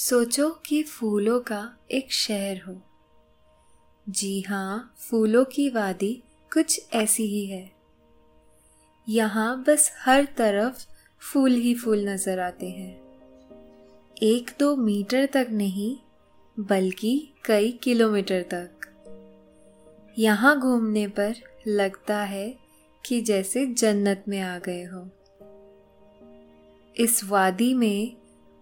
सोचो कि फूलों का एक शहर हो। जी हाँ फूलों की वादी कुछ ऐसी ही है। यहाँ बस हर तरफ़ फूल ही फूल नज़र आते हैं। एक दो मीटर तक नहीं, बल्कि कई किलोमीटर तक। यहाँ घूमने पर लगता है कि जैसे जन्नत में आ गए हो। इस वादी में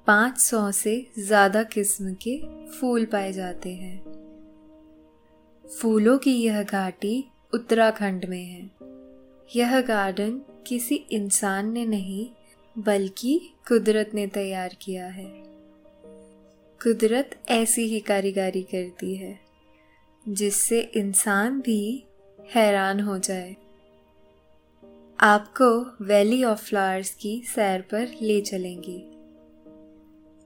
पाँच सौ से ज़्यादा किस्म के फूल पाए जाते हैं। फूलों की यह घाटी उत्तराखंड में है। यह गार्डन किसी इंसान ने नहीं, बल्कि कुदरत ने तैयार किया है। कुदरत ऐसी ही कारीगरी करती है, जिससे इंसान भी हैरान हो जाए। आपको वैली ऑफ़ फ्लावर्स की सैर पर ले चलेंगे।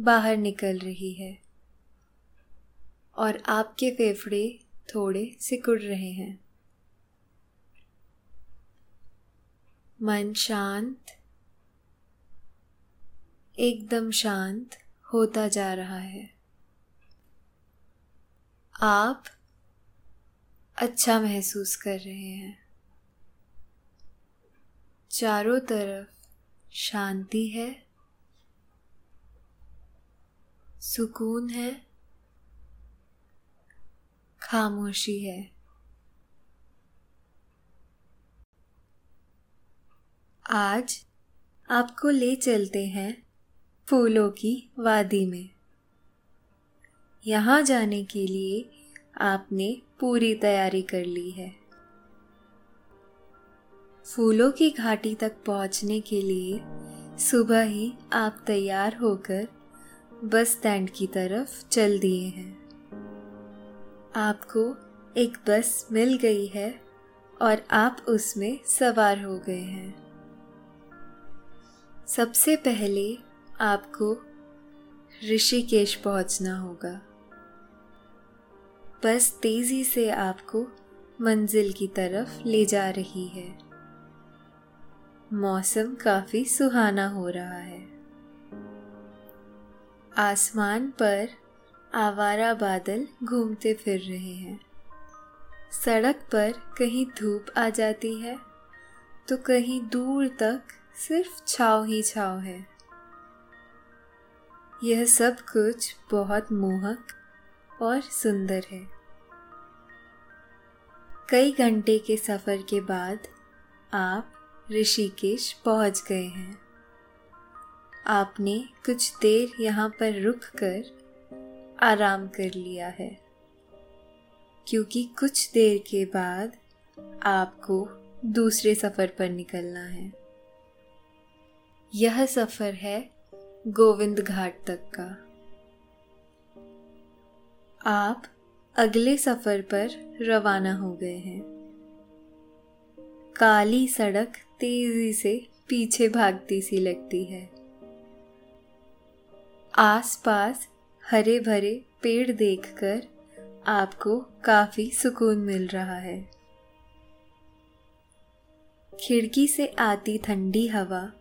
बाहर निकल रही है। और आपके फेफड़े थोड़े सिकुड़ रहे हैं। मन शांत, एकदम शांत होता जा रहा है। आप अच्छा महसूस कर रहे हैं। चारों तरफ़ शांति है। सुकून है, खामोशी है। आज आपको ले चलते हैं फूलों की वादी में। यहाँ जाने के लिए आपने पूरी तैयारी कर ली है। फूलों की घाटी तक पहुँचने के लिए सुबह ही आप तैयार होकर बस स्टैंड की तरफ़ चल दिए हैं। आपको एक बस मिल गई है और आप उसमें सवार हो गए हैं। सबसे पहले आपको ऋषिकेश पहुँचना होगा। बस तेज़ी से आपको मंजिल की तरफ़ ले जा रही है। मौसम काफ़ी सुहाना हो रहा है। आसमान पर आवारा बादल घूमते फिर रहे हैं। सड़क पर कहीं धूप आ जाती है तो कहीं दूर तक सिर्फ़ छाव ही छाव है। यह सब कुछ बहुत मोहक और सुंदर है। कई घंटे के सफ़र के बाद आप ऋषिकेश पहुँच गए हैं। आपने कुछ देर यहाँ पर रुक कर आराम कर लिया है। क्योंकि कुछ देर के बाद आपको दूसरे सफ़र पर निकलना है। यह सफ़र है गोविंद घाट तक का। आप अगले सफ़र पर रवाना हो गए हैं। काली सड़क तेज़ी से पीछे भागती सी लगती है। आसपास हरे भरे पेड़ देखकर आपको काफ़ी सुकून मिल रहा है। खिड़की से आती ठंडी हवा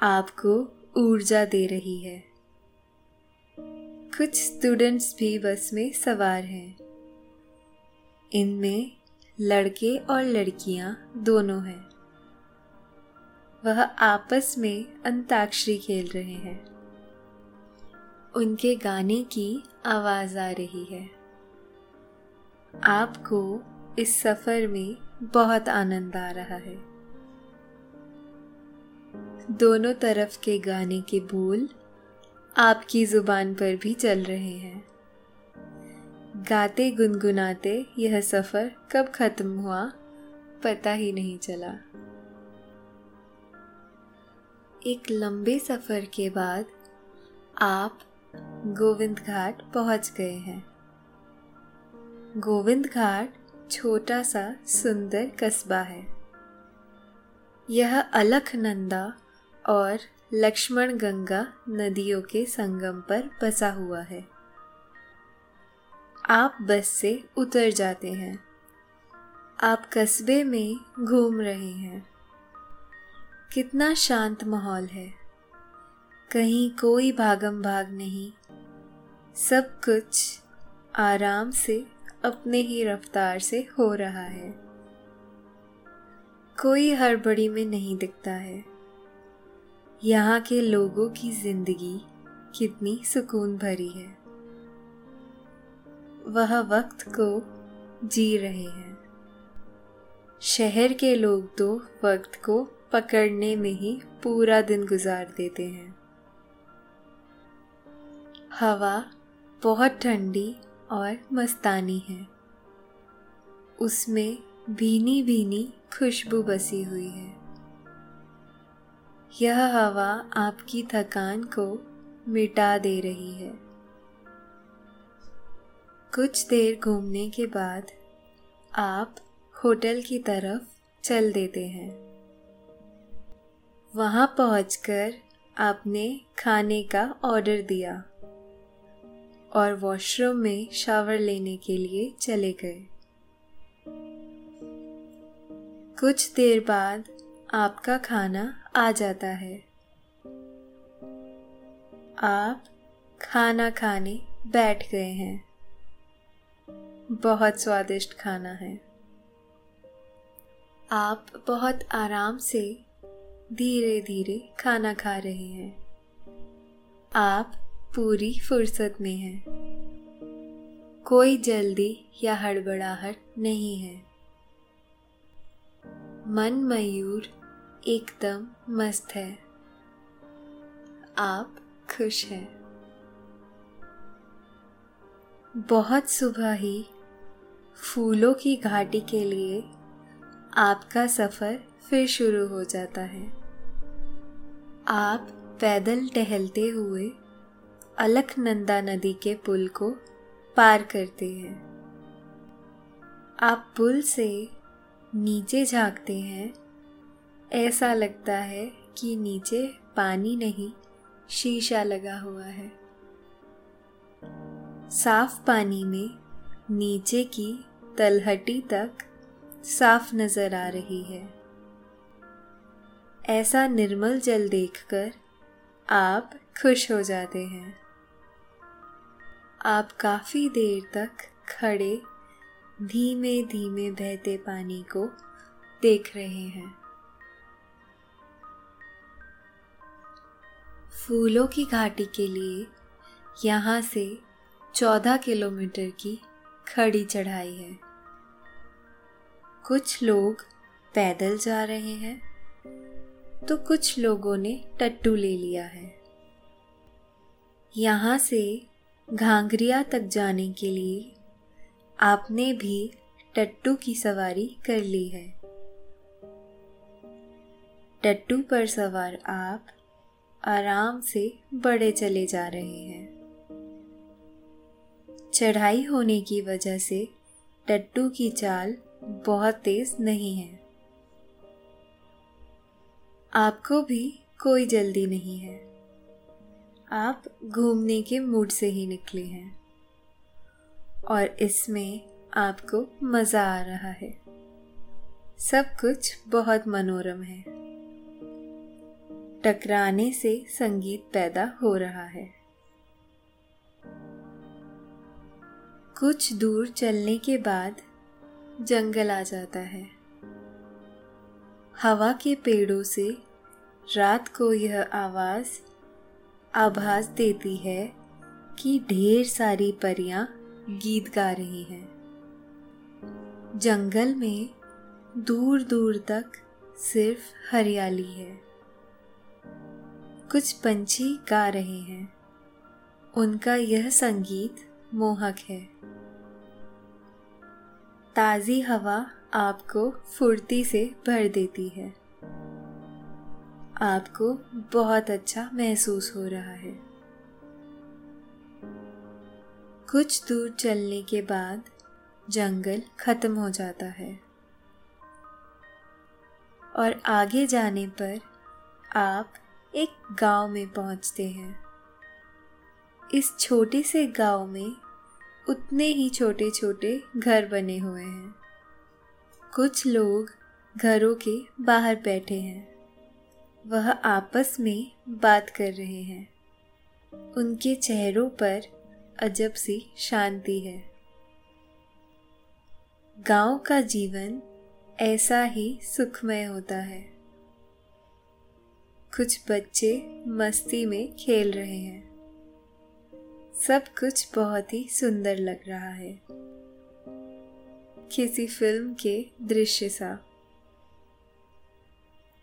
आपको ऊर्जा दे रही है। कुछ स्टूडेंट्स भी बस में सवार हैं। इनमें लड़के और लड़कियाँ दोनों हैं। वह आपस में अंताक्षरी खेल रहे हैं। उनके गाने की आवाज़ आ रही है। आपको इस सफ़र में बहुत आनंद आ रहा है। दोनों तरफ़ के गाने के बोल आपकी ज़ुबान पर भी चल रहे हैं। गाते गुनगुनाते यह सफ़र कब ख़त्म हुआ, पता ही नहीं चला। एक लंबे सफ़र के बाद आप गोविंद घाट पहुँच गए हैं। गोविंद घाट छोटा सा, सुंदर कस्बा है। यह अलखनंदा और लक्ष्मण गंगा नदियों के संगम पर बसा हुआ है। आप बस से उतर जाते हैं। आप कस्बे में घूम रहे हैं। कितना शांत माहौल है। कहीं कोई भागम भाग नहीं। सब कुछ आराम से अपने ही रफ्तार से हो रहा है। कोई हड़बड़ी में नहीं दिखता है। यहाँ के लोगों की ज़िंदगी कितनी सुकून भरी है। वह वक्त को जी रहे हैं। शहर के लोग तो वक्त को पकड़ने में ही पूरा दिन गुजार देते हैं। हवा बहुत ठंडी और मस्तानी है। उसमें भीनी भीनी खुशबू बसी हुई है। यह हवा आपकी थकान को मिटा दे रही है। कुछ देर घूमने के बाद आप होटल की तरफ़ चल देते हैं। वहाँ पहुंचकर आपने खाने का ऑर्डर दिया। और वॉशरूम में शावर लेने के लिए चले गए। कुछ देर बाद आपका खाना आ जाता है। आप खाना खाने बैठ गए हैं। बहुत स्वादिष्ट खाना है। आप बहुत आराम से धीरे धीरे खाना खा रहे हैं। आप पूरी फुर्सत में है। कोई जल्दी या हड़बड़ाहट नहीं है। मन मयूर एकदम मस्त है। आप खुश हैं। बहुत सुबह ही फूलों की घाटी के लिए आपका सफ़र फिर शुरू हो जाता है। आप पैदल टहलते हुए अलकनंदा नदी के पुल को पार करते हैं। आप पुल से नीचे झांकते हैं। ऐसा लगता है कि नीचे पानी नहीं, शीशा लगा हुआ है। साफ़ पानी में नीचे की तलहटी तक साफ़ नज़र आ रही है। ऐसा निर्मल जल देखकर आप खुश हो जाते हैं। आप काफ़ी देर तक खड़े धीमे धीमे बहते पानी को देख रहे हैं। फूलों की घाटी के लिए यहाँ से चौदह किलोमीटर की खड़ी चढ़ाई है। कुछ लोग पैदल जा रहे हैं तो कुछ लोगों ने टट्टू ले लिया है। यहाँ से घांगरिया तक जाने के लिए आपने भी टट्टू की सवारी कर ली है। टट्टू पर सवार आप आराम से बड़े चले जा रहे हैं। चढ़ाई होने की वजह से टट्टू की चाल बहुत तेज नहीं है। आपको भी कोई जल्दी नहीं है। आप घूमने के मूड से ही निकले हैं। और इसमें आपको मज़ा आ रहा है। सब कुछ बहुत मनोरम है। टकराने से संगीत पैदा हो रहा है। कुछ दूर चलने के बाद जंगल आ जाता है। हवा के पेड़ों से रात को यह आवाज़ आभास देती है कि ढेर सारी परियाँ गीत गा रही हैं। जंगल में दूर दूर तक सिर्फ़ हरियाली है। कुछ पंछी गा रहे हैं। उनका यह संगीत मोहक है। ताज़ी हवा आपको फुर्ती से भर देती है। आपको बहुत अच्छा महसूस हो रहा है। कुछ दूर चलने के बाद जंगल खत्म हो जाता है। और आगे जाने पर आप एक गाँव में पहुँचते हैं। इस छोटे से गाँव में उतने ही छोटे छोटे घर बने हुए हैं। कुछ लोग घरों के बाहर बैठे हैं। वह आपस में बात कर रहे हैं। उनके चेहरों पर अजब सी शांति है। गाँव का जीवन ऐसा ही सुखमय होता है। कुछ बच्चे मस्ती में खेल रहे हैं। सब कुछ बहुत ही सुंदर लग रहा है। किसी फ़िल्म के दृश्य सा।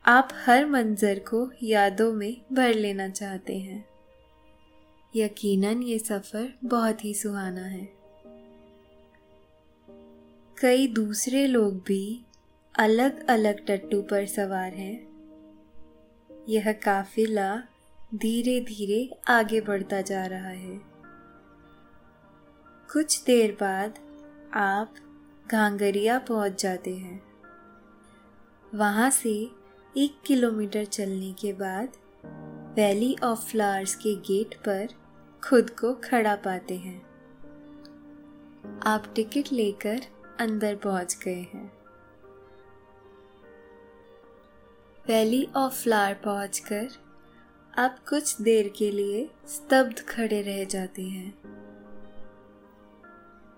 आप हर मंजर को यादों में भर लेना चाहते हैं। यकीनन ये सफ़र बहुत ही सुहाना है। कई दूसरे लोग भी अलग अलग टट्टू पर सवार हैं। यह काफिला धीरे धीरे आगे बढ़ता जा रहा है। कुछ देर बाद आप घांगरिया पहुँच जाते हैं। वहाँ से एक किलोमीटर चलने के बाद वैली ऑफ़ फ्लावर्स के गेट पर खुद को खड़ा पाते हैं। आप टिकट लेकर अंदर पहुँच गए हैं। वैली ऑफ़ फ्लावर पहुंचकर आप कुछ देर के लिए स्तब्ध खड़े रह जाते हैं।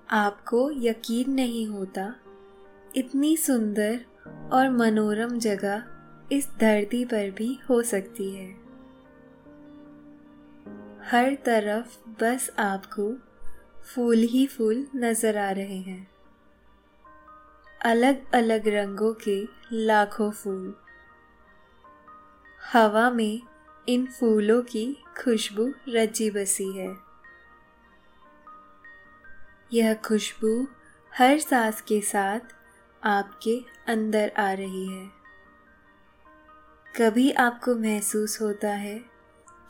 आपको यकीन नहीं होता, इतनी सुंदर और मनोरम जगह इस धरती पर भी हो सकती है। हर तरफ़ बस आपको फूल ही फूल नज़र आ रहे हैं। अलग अलग रंगों के लाखों फूल। हवा में इन फूलों की खुशबू रची बसी है। यह खुशबू हर सांस के साथ आपके अंदर आ रही है। कभी आपको महसूस होता है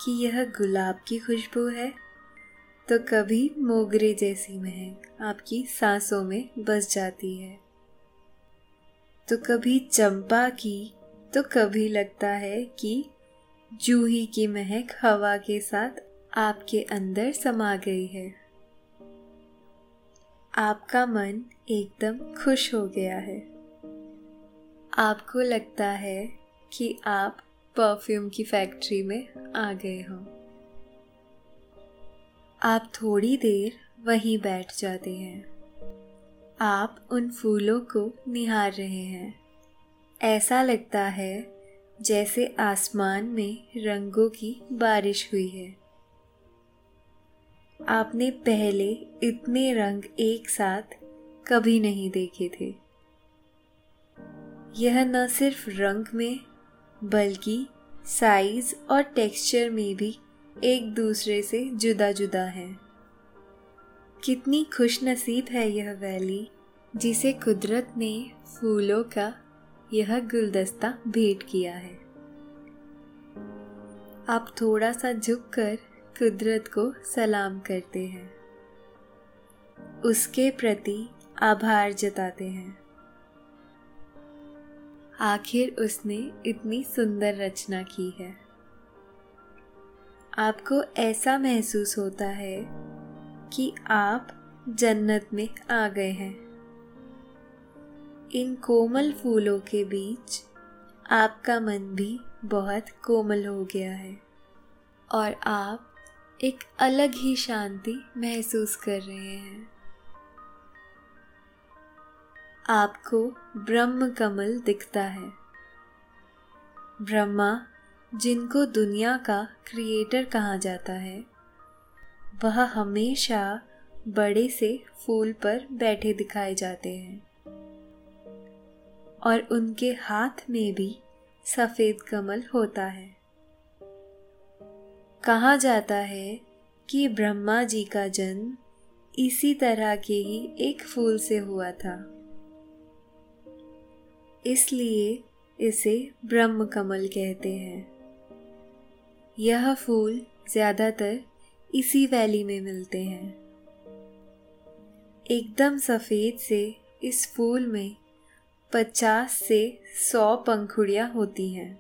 कि यह गुलाब की खुशबू है? तो कभी मोगरे जैसी महक आपकी सांसों में बस जाती है। तो कभी चंपा की तो कभी लगता है कि जूही की महक हवा के साथ आपके अंदर समा गई है। आपका मन एकदम खुश हो गया है। आपको लगता है कि आप परफ्यूम की फैक्ट्री में आ गए हो। आप थोड़ी देर वहीं बैठ जाते हैं। आप उन फूलों को निहार रहे हैं। ऐसा लगता है जैसे आसमान में रंगों की बारिश हुई है। आपने पहले इतने रंग एक साथ कभी नहीं देखे थे। यह न सिर्फ़ रंग में बल्कि साइज़ और टेक्सचर में भी एक दूसरे से जुदा जुदा है। कितनी खुश नसीब है यह वैली, जिसे कुदरत ने फूलों का यह गुलदस्ता भेंट किया है। आप थोड़ा सा झुककर कुदरत को सलाम करते हैं। उसके प्रति आभार जताते हैं। आखिर उसने इतनी सुंदर रचना की है। आपको ऐसा महसूस होता है कि आप जन्नत में आ गए हैं। इन कोमल फूलों के बीच आपका मन भी बहुत कोमल हो गया है और आप एक अलग ही शांति महसूस कर रहे हैं। आपको ब्रह्म कमल दिखता है। ब्रह्मा, जिनको दुनिया का क्रिएटर कहा जाता है, वह हमेशा बड़े से फूल पर बैठे दिखाए जाते हैं और उनके हाथ में भी सफ़ेद कमल होता है। कहा जाता है कि ब्रह्मा जी का जन्म इसी तरह के ही एक फूल से हुआ था। इसलिए इसे ब्रह्म कमल कहते हैं। यह फूल ज़्यादातर इसी वैली में मिलते हैं। एकदम सफ़ेद से इस फूल में पचास से सौ पंखुड़ियाँ होती हैं।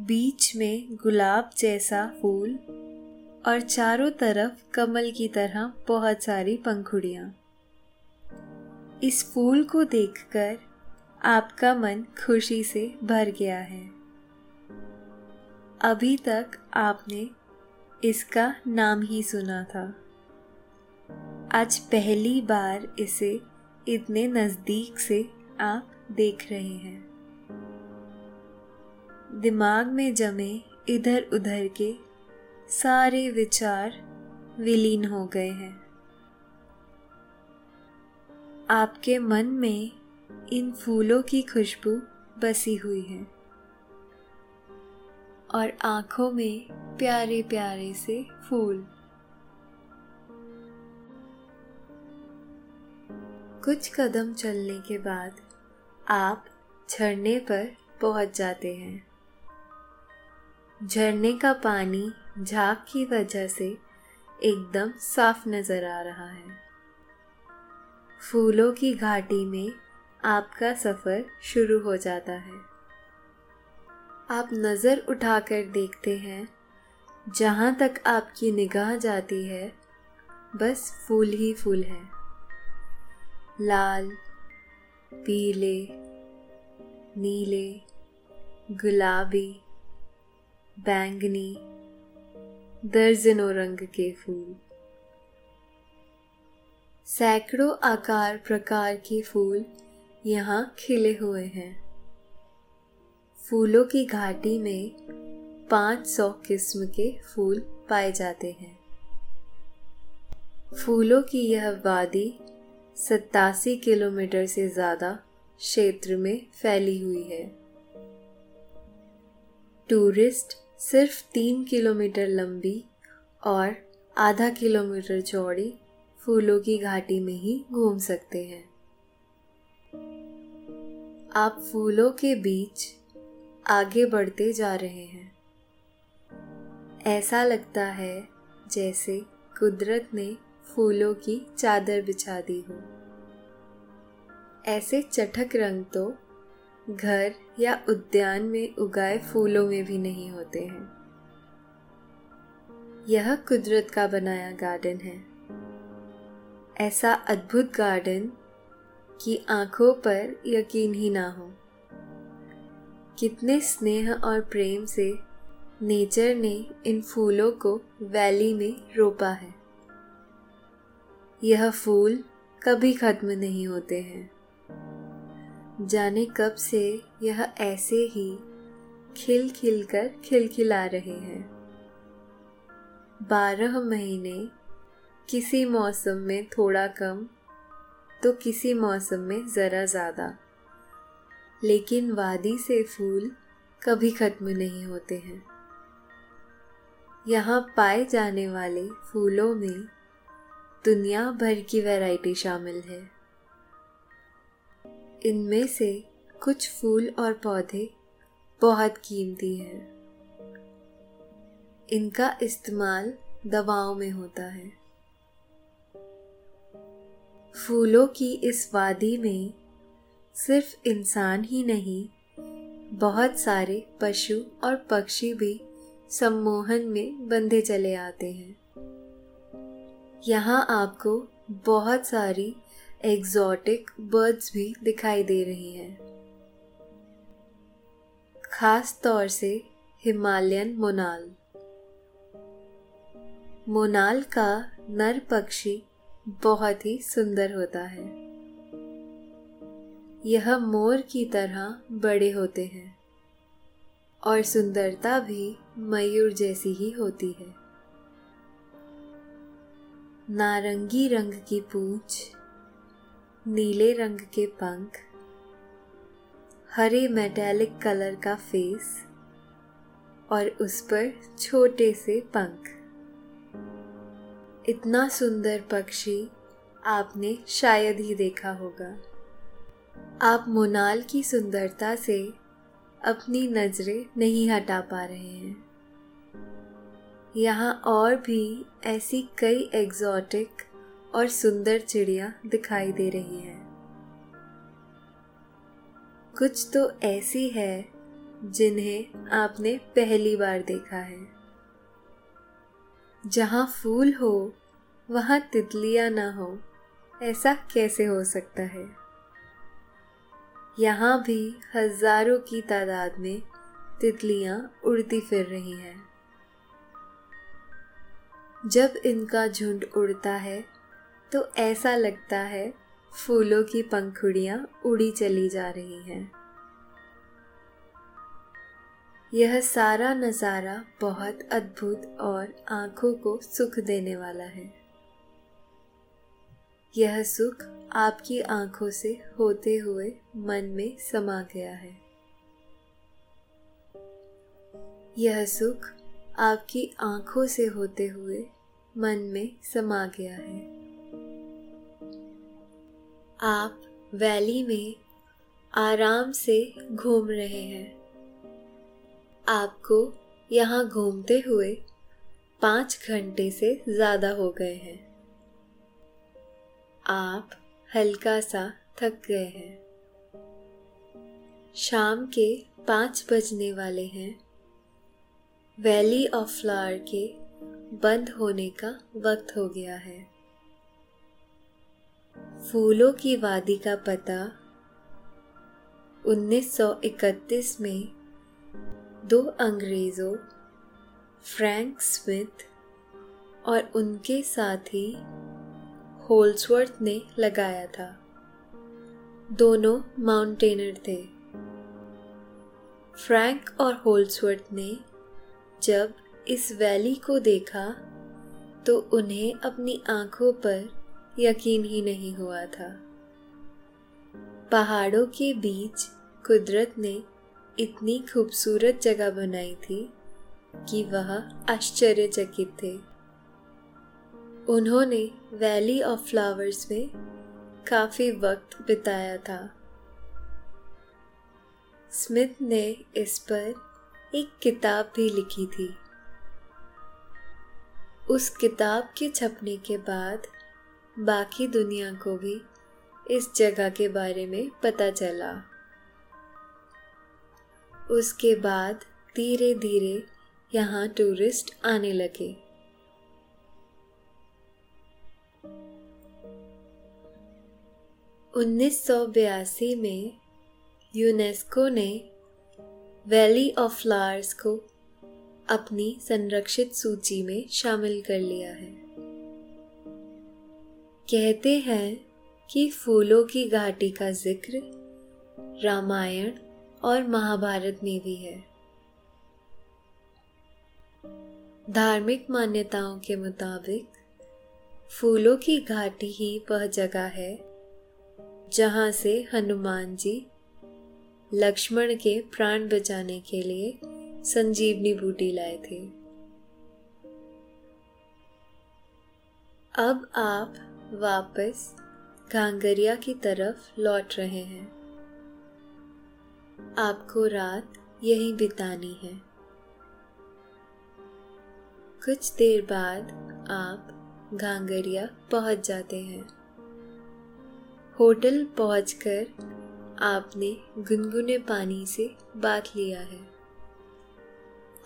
बीच में गुलाब जैसा फूल और चारों तरफ़ कमल की तरह बहुत सारी पंखुड़ियाँ। इस फूल को देखकर आपका मन खुशी से भर गया है। अभी तक आपने इसका नाम ही सुना था। आज पहली बार इसे इतने नज़दीक से आप देख रहे हैं। दिमाग में जमे इधर उधर के सारे विचार विलीन हो गए हैं। आपके मन में इन फूलों की खुशबू बसी हुई है। और आँखों में प्यारे प्यारे से फूल। कुछ कदम चलने के बाद आप झरने पर पहुँच जाते हैं। झरने का पानी झाग की वजह से एकदम साफ़ नज़र आ रहा है। फूलों की घाटी में आपका सफ़र शुरू हो जाता है। आप नज़र उठाकर देखते हैं, जहाँ तक आपकी निगाह जाती है, बस फूल ही फूल है। लाल, पीले, नीले, गुलाबी, बैंगनी, दर्जनों रंग के फूल। सैकड़ों आकार प्रकार के फूल यहाँ खिले हुए हैं। फूलों की घाटी में 500 किस्म के फूल पाए जाते हैं। फूलों की यह वादी सत्तासी किलोमीटर से ज़्यादा क्षेत्र में फैली हुई है। टूरिस्ट सिर्फ़ तीन किलोमीटर लंबी और आधा किलोमीटर चौड़ी फूलों की घाटी में ही घूम सकते हैं। आप फूलों के बीच आगे बढ़ते जा रहे हैं। ऐसा लगता है जैसे कुदरत ने फूलों की चादर बिछा दी हो। ऐसे चटक रंग तो घर या उद्यान में उगाए फूलों में भी नहीं होते हैं। यह कुदरत का बनाया गार्डन है। ऐसा अद्भुत गार्डन कि आँखों पर यकीन ही ना हो। कितने स्नेह और प्रेम से नेचर ने इन फूलों को वैली में रोपा है। यह फूल कभी खत्म नहीं होते हैं। जाने कब से यह ऐसे ही खिल खिल कर खिलखिला रहे हैं। बारह महीने किसी मौसम में थोड़ा कम तो किसी मौसम में ज़रा ज़्यादा। लेकिन वादी से फूल कभी खत्म नहीं होते हैं। यहाँ पाए जाने वाले फूलों में दुनिया भर की वैरायटी शामिल है। इनमें से कुछ फूल और पौधे बहुत कीमती हैं। इनका इस्तेमाल दवाओं में होता है। फूलों की इस वादी में सिर्फ़ इंसान ही नहीं, बहुत सारे पशु और पक्षी भी सम्मोहन में बंधे चले आते हैं। यहाँ आपको बहुत सारी एग्जॉटिक बर्ड्स भी दिखाई दे रही हैं। खास तौर से हिमालयन मोनाल। मोनाल का नर पक्षी बहुत ही सुंदर होता है। यह मोर की तरह बड़े होते हैं और सुंदरता भी मयूर जैसी ही होती है। नारंगी रंग की पूंछ, नीले रंग के पंख, हरे मेटेलिक कलर का फेस और उस पर छोटे से पंख। इतना सुंदर पक्षी आपने शायद ही देखा होगा। आप मोनाल की सुंदरता से अपनी नज़रें नहीं हटा पा रहे हैं। यहाँ और भी ऐसी कई एग्जॉटिक और सुंदर चिड़िया दिखाई दे रही हैं। कुछ तो ऐसी है जिन्हें आपने पहली बार देखा है। जहाँ फूल हो, वहाँ तितलियाँ ना हो। ऐसा कैसे हो सकता है? यहाँ भी हज़ारों की तादाद में तितलियाँ उड़ती फिर रही हैं। जब इनका झुंड उड़ता है तो ऐसा लगता है फूलों की पंखुड़ियाँ उड़ी चली जा रही हैं। यह सारा नज़ारा बहुत अद्भुत और आँखों को सुख देने वाला है। यह सुख आपकी आँखों से होते हुए मन में समा गया है। यह सुख आपकी आँखों से होते हुए मन में समा गया है। आप वैली में आराम से घूम रहे हैं। आपको यहाँ घूमते हुए पाँच घंटे से ज़्यादा हो गए हैं। आप हल्का सा थक गए हैं। शाम के पाँच बजने वाले हैं। वैली ऑफ़ फ्लावर के बंद होने का वक्त हो गया है। फूलों की वादी का पता 1931 में दो अंग्रेज़ों फ्रैंक स्मिथ और उनके साथी होल्सवर्थ ने लगाया था। दोनों माउंटेनर थे। फ्रैंक और होल्सवर्थ ने जब इस वैली को देखा तो उन्हें अपनी आँखों पर यकीन ही नहीं हुआ था। पहाड़ों के बीच कुदरत ने इतनी खूबसूरत जगह बनाई थी कि वह आश्चर्यचकित थे। उन्होंने वैली ऑफ़ फ्लावर्स में काफ़ी वक्त बिताया था। स्मिथ ने इस पर एक किताब भी लिखी थी। उस किताब के छपने के बाद बाकी दुनिया को भी इस जगह के बारे में पता चला। उसके बाद धीरे धीरे यहाँ टूरिस्ट आने लगे। 1982 में यूनेस्को ने वैली ऑफ़ फ्लावर्स को अपनी संरक्षित सूची में शामिल कर लिया है। कहते हैं कि फूलों की घाटी का ज़िक्र रामायण और महाभारत में भी है। धार्मिक मान्यताओं के मुताबिक, फूलों की घाटी ही वह जगह है, जहाँ से हनुमान जी लक्ष्मण के प्राण बचाने के लिए संजीवनी बूटी लाए थे। अब आप वापस घांगरिया की तरफ़ लौट रहे हैं। आपको रात यहीं बितानी है। कुछ देर बाद आप घांगरिया पहुँच जाते हैं। होटल पहुंचकर आपने गुनगुने पानी से बात लिया है।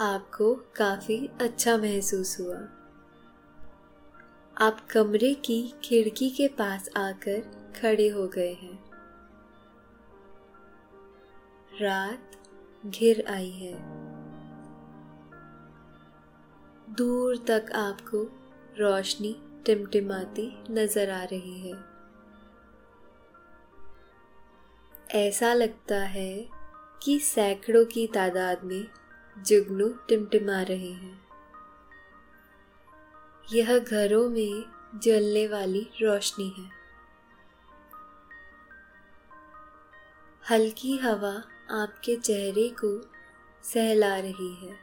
आपको काफ़ी अच्छा महसूस हुआ। आप कमरे की खिड़की के पास आकर खड़े हो गए हैं। रात घिर आई है। दूर तक आपको रोशनी टिमटिमाती नज़र आ रही है। ऐसा लगता है कि सैकड़ों की तादाद में जुगनू टिमटिमा रहे हैं। यह घरों में जलने वाली रोशनी है। हल्की हवा आपके चेहरे को सहला रही है।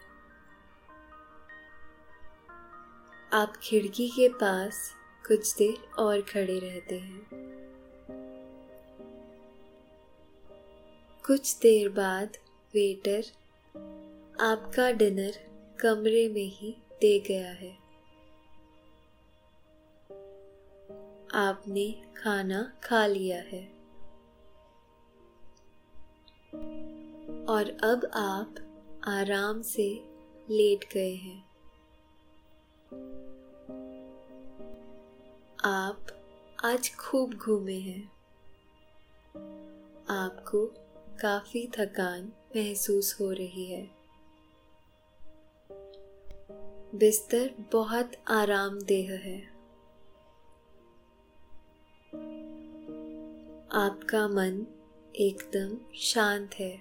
आप खिड़की के पास कुछ देर और खड़े रहते हैं। कुछ देर बाद वेटर आपका डिनर कमरे में ही दे गया है। आपने खाना खा लिया है। और अब आप आराम से लेट गए हैं। आप आज खूब घूमे हैं। आपको काफ़ी थकान महसूस हो रही है। बिस्तर बहुत आरामदेह है। आपका मन एकदम शांत है।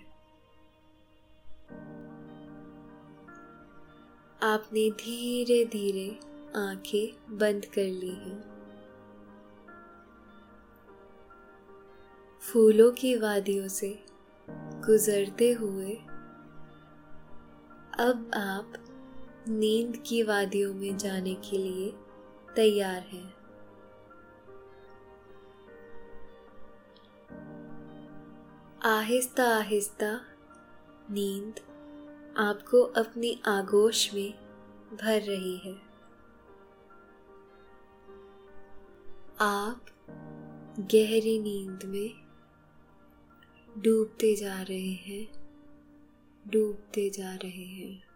आपने धीरे धीरे आँखें बंद कर ली हैं। फूलों की वादियों से गुजरते हुए अब आप नींद की वादियों में जाने के लिए तैयार हैं। आहिस्ता आहिस्ता नींद आपको अपनी आगोश में भर रही है। आप गहरी नींद में डूबते जा रहे हैं, डूबते जा रहे हैं।